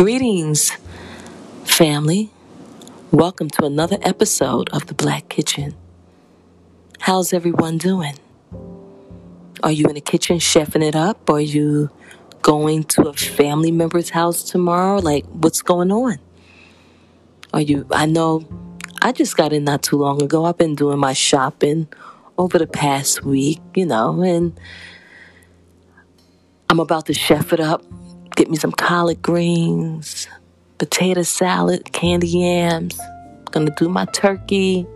Greetings, family. Welcome to another episode of The Black Kitchen. How's everyone doing? Are you in the kitchen chefing it up? Are you going to a family member's house tomorrow? Like, what's going on? Are you, I know I just got in not too long ago. I've been doing my shopping over the past week, you know, and I'm about to chef it up. Get me some collard greens, potato salad, candy yams. Gonna do my turkey.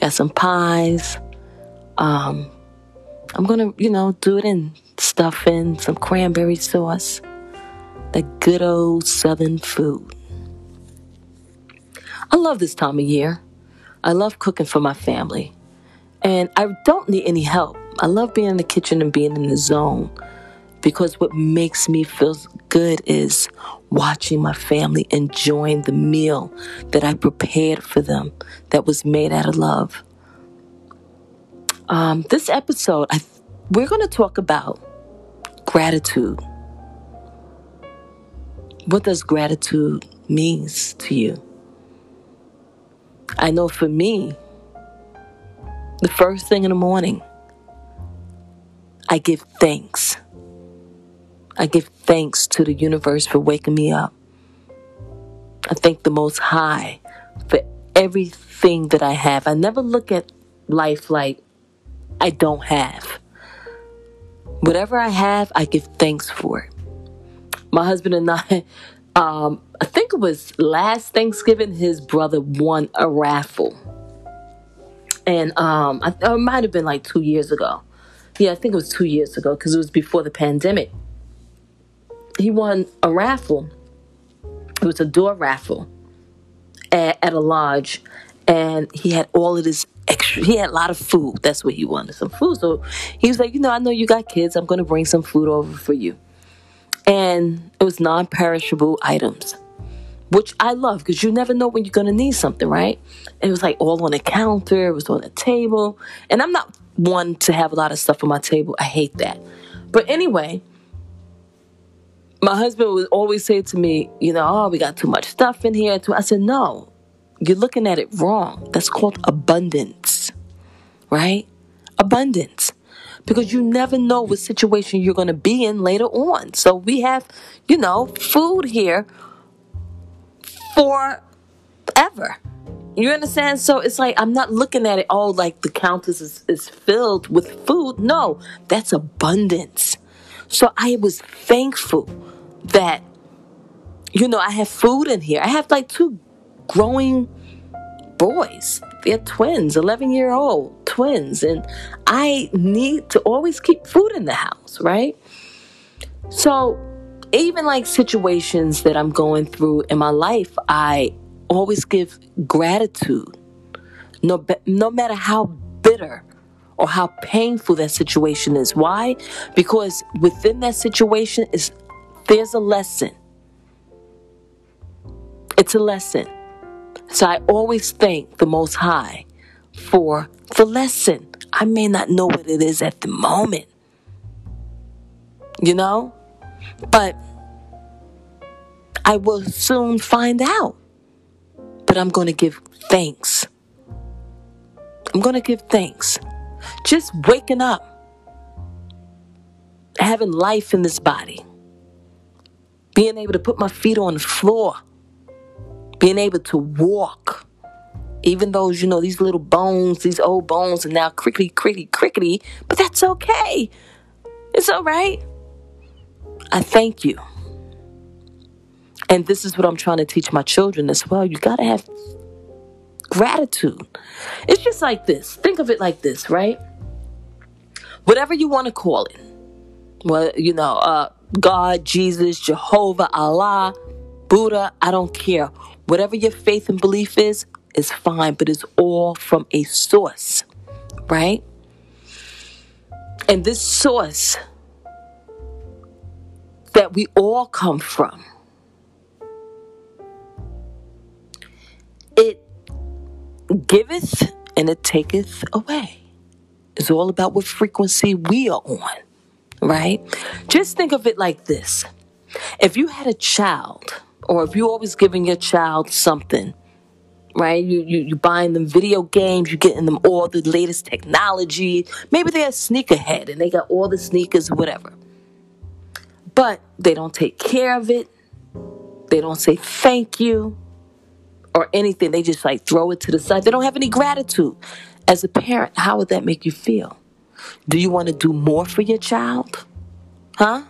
Got some pies. Um, I'm gonna, you know, do it in stuffing, some cranberry sauce. That good old southern food. I love this time of year. I love cooking for my family. And I don't need any help. I love being in the kitchen and being in the zone because what makes me feel good is watching my family enjoying the meal that I prepared for them that was made out of love. Um, this episode, I, we're going to talk about gratitude. What does gratitude means to you? I know for me, the first thing in the morning, I give thanks. I give thanks to the universe for waking me up. I thank the Most High for everything that I have. I never look at life like I don't have. Whatever I have, I give thanks for it. My husband and I, um, I think it was last Thanksgiving, his brother won a raffle. And um, I, it might have been like two years ago. Yeah, I think it was two years ago because it was before the pandemic. He won a raffle. It was a door raffle at, at a lodge. And he had all of this extra, he had a lot of food. That's what he wanted, some food. So he was like, you know, I know you got kids. I'm going to bring some food over for you. And it was non perishable items which I love because you never know when you're going to need something, right? it was like all on the counter, it was on the table. And I'm not one to have a lot of stuff on my table. I hate that. But anyway, my husband would always say to me, you know, oh, we got too much stuff in here. I said, no, you're looking at it wrong. That's called abundance, right? Abundance. Because you never know what situation you're going to be in later on. So we have, you know, food here forever. You understand? So it's like I'm not looking at it all like the counters is, is filled with food. No, that's abundance. So I was thankful that, you know, I have food in here. I have like two growing boys. They're twins, 11 year old twins. And I need to always keep food in the house, right? So even like situations that I'm going through in my life, I always give gratitude. No, no matter how bitter or how painful that situation is. Why? Because within that situation is there's a lesson. It's a lesson. So I always thank the Most High for the lesson. I may not know what it is at the moment. You know? But I will soon find out. But I'm going to give thanks. I'm going to give thanks. Just waking up, having life in this body, being able to put my feet on the floor, being able to walk. Even though, you know, these little bones, these old bones are now crickety, crickety, crickety, but that's okay. It's all right. I thank you. And this is what I'm trying to teach my children as well. You got to have gratitude. It's just like this. Think of it like this, right? Whatever you want to call it. Well, you know, uh, God, Jesus, Jehovah, Allah, Buddha, I don't care. Whatever your faith and belief is, is fine, but it's all from a source, right? And this source that we all come from. It giveth and it taketh away. It's all about what frequency we are on, right? Just think of it like this. If you had a child Or if you're always giving your child something, right? You, you, you buying them video games, you're getting them all the latest technology. Maybe they're a sneakerhead and they got all the sneakers, whatever. But they don't take care of it. They don't say thank you or anything. They just like throw it to the side. They don't have any gratitude. As a parent, how would that make you feel? Do you want to do more for your child? Huh?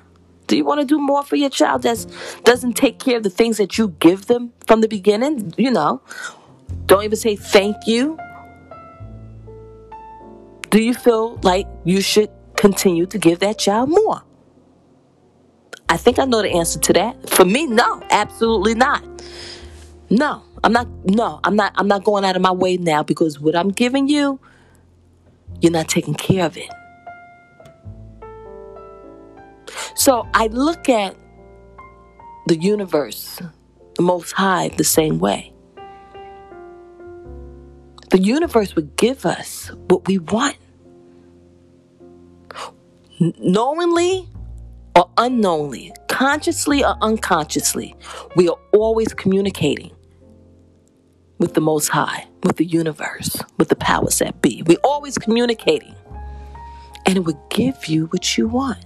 Do you want to do more for your child that doesn't take care of the things that you give them from the beginning? You know, don't even say thank you. Do you feel like you should continue to give that child more? I think I know the answer to that. For me, no, absolutely not. No, I'm not no, I'm not I'm not going out of my way now because what I'm giving you, you're not taking care of it. So I look at the universe, the most high, the same way. The universe would give us what we want. Knowingly or unknowingly, consciously or unconsciously, we are always communicating with the Most High, with the universe, with the powers that be. We're always communicating. And it would give you what you want.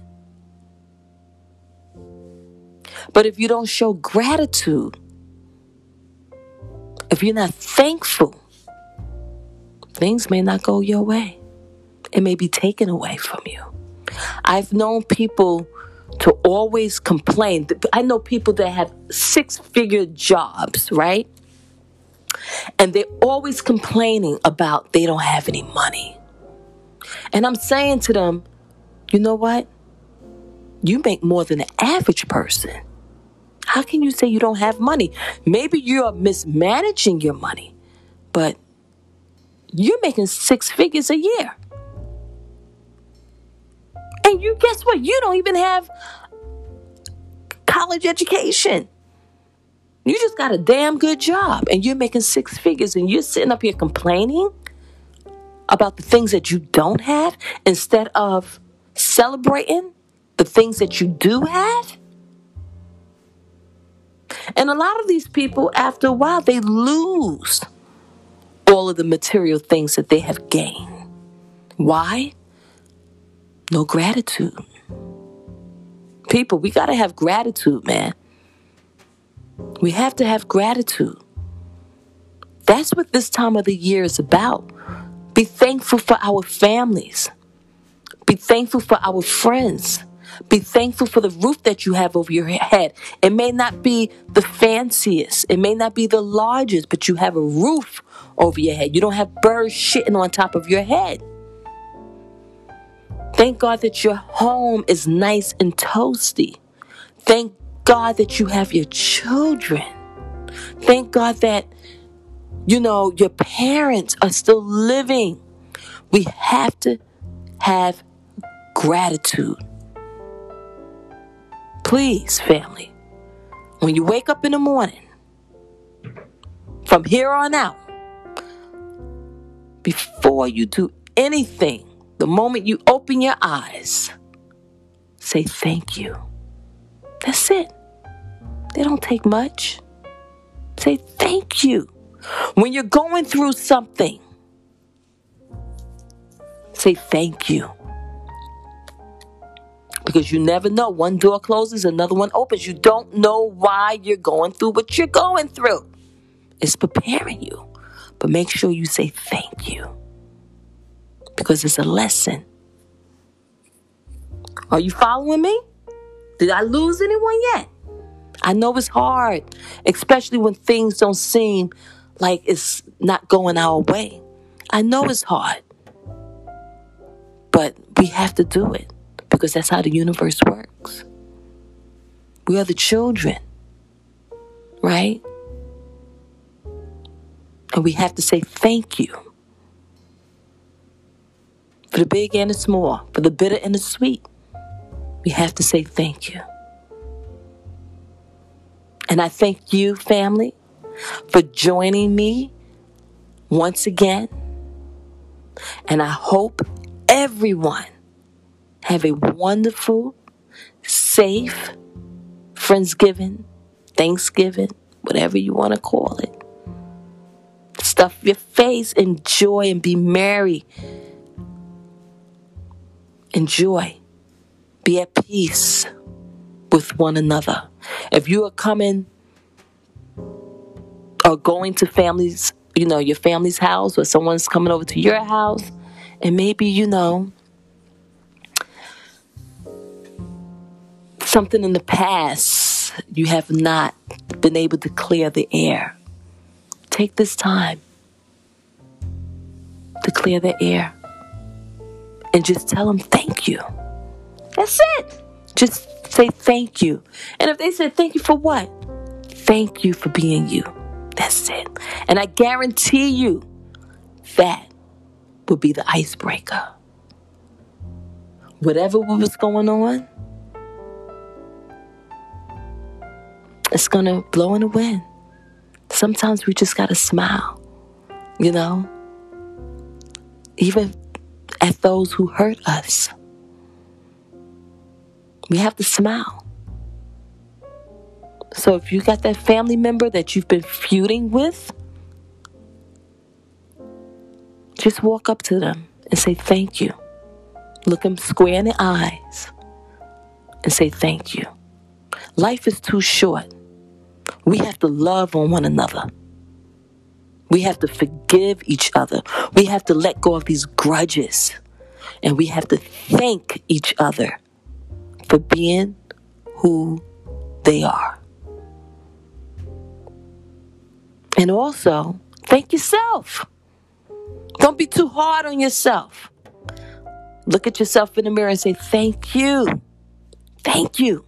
But if you don't show gratitude, if you're not thankful, things may not go your way. It may be taken away from you. I've known people to always complain. I know people that have six figure jobs, right? And they're always complaining about they don't have any money. And I'm saying to them, you know what? You make more than the average person. How can you say you don't have money? Maybe you're mismanaging your money, but you're making six figures a year. And you guess what? You don't even have college education. You just got a damn good job and you're making six figures and you're sitting up here complaining about the things that you don't have instead of celebrating the things that you do have. And a lot of these people, after a while, they lose all of the material things that they have gained. Why? No gratitude. People, we got to have gratitude, man. We have to have gratitude. That's what this time of the year is about. Be thankful for our families. Be thankful for our friends. Be thankful for the roof that you have over your head. It may not be the fanciest, it may not be the largest, but you have a roof over your head. You don't have birds shitting on top of your head. Thank God that your home is nice and toasty. Thank God that you have your children. Thank God that, you know, your parents are still living. We have to have gratitude. Please, family, when you wake up in the morning, from here on out, before you do anything, the moment you open your eyes, say thank you. That's it. They don't take much. Say thank you. When you're going through something, say thank you. Because you never know. One door closes, another one opens. You don't know why you're going through what you're going through. It's preparing you. But make sure you say thank you. Because it's a lesson. Are you following me? Did I lose anyone yet? I know it's hard, especially when things don't seem like it's not going our way. I know it's hard, but we have to do it because that's how the universe works. We are the children, right? And we have to say thank you for the big and the small, for the bitter and the sweet. We have to say thank you. And I thank you, family, for joining me once again. And I hope everyone have a wonderful, safe Friendsgiving Thanksgiving, whatever you want to call it. Stuff your face, enjoy and be merry. Enjoy. Be at peace with one another. If you are coming or going to families, you know, your family's house or someone's coming over to your house, and maybe, you know, something in the past you have not been able to clear the air. Take this time to clear the air and just tell them thank you. That's it. Just say thank you. And if they said thank you for what? Thank you for being you. That's it. And I guarantee you that would be the icebreaker. Whatever was going on, it's going to blow in the wind. Sometimes we just got to smile, you know, even at those who hurt us. We have to smile. So if you got that family member that you've been feuding with, just walk up to them and say thank you. Look them square in the eyes and say thank you. Life is too short. We have to love on one another. We have to forgive each other. We have to let go of these grudges. And we have to thank each other for being who they are. And also, thank yourself. Don't be too hard on yourself. Look at yourself in the mirror and say, Thank you. Thank you.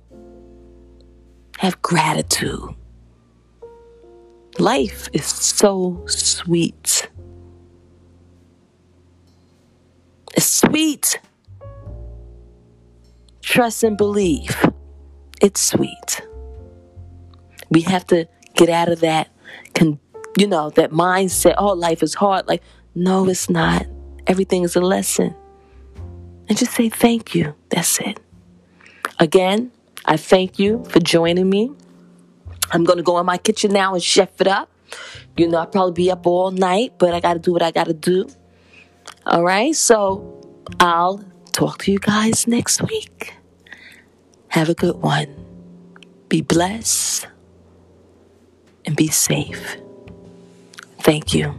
Have gratitude. Life is so sweet. It's sweet. Trust and believe. It's sweet. We have to get out of that, con- you know, that mindset. Oh, life is hard. Like, no, it's not. Everything is a lesson. And just say thank you. That's it. Again, I thank you for joining me. I'm going to go in my kitchen now and chef it up. You know, I'll probably be up all night, but I got to do what I got to do. All right. So I'll talk to you guys next week. Have a good one. Be blessed and be safe. Thank you.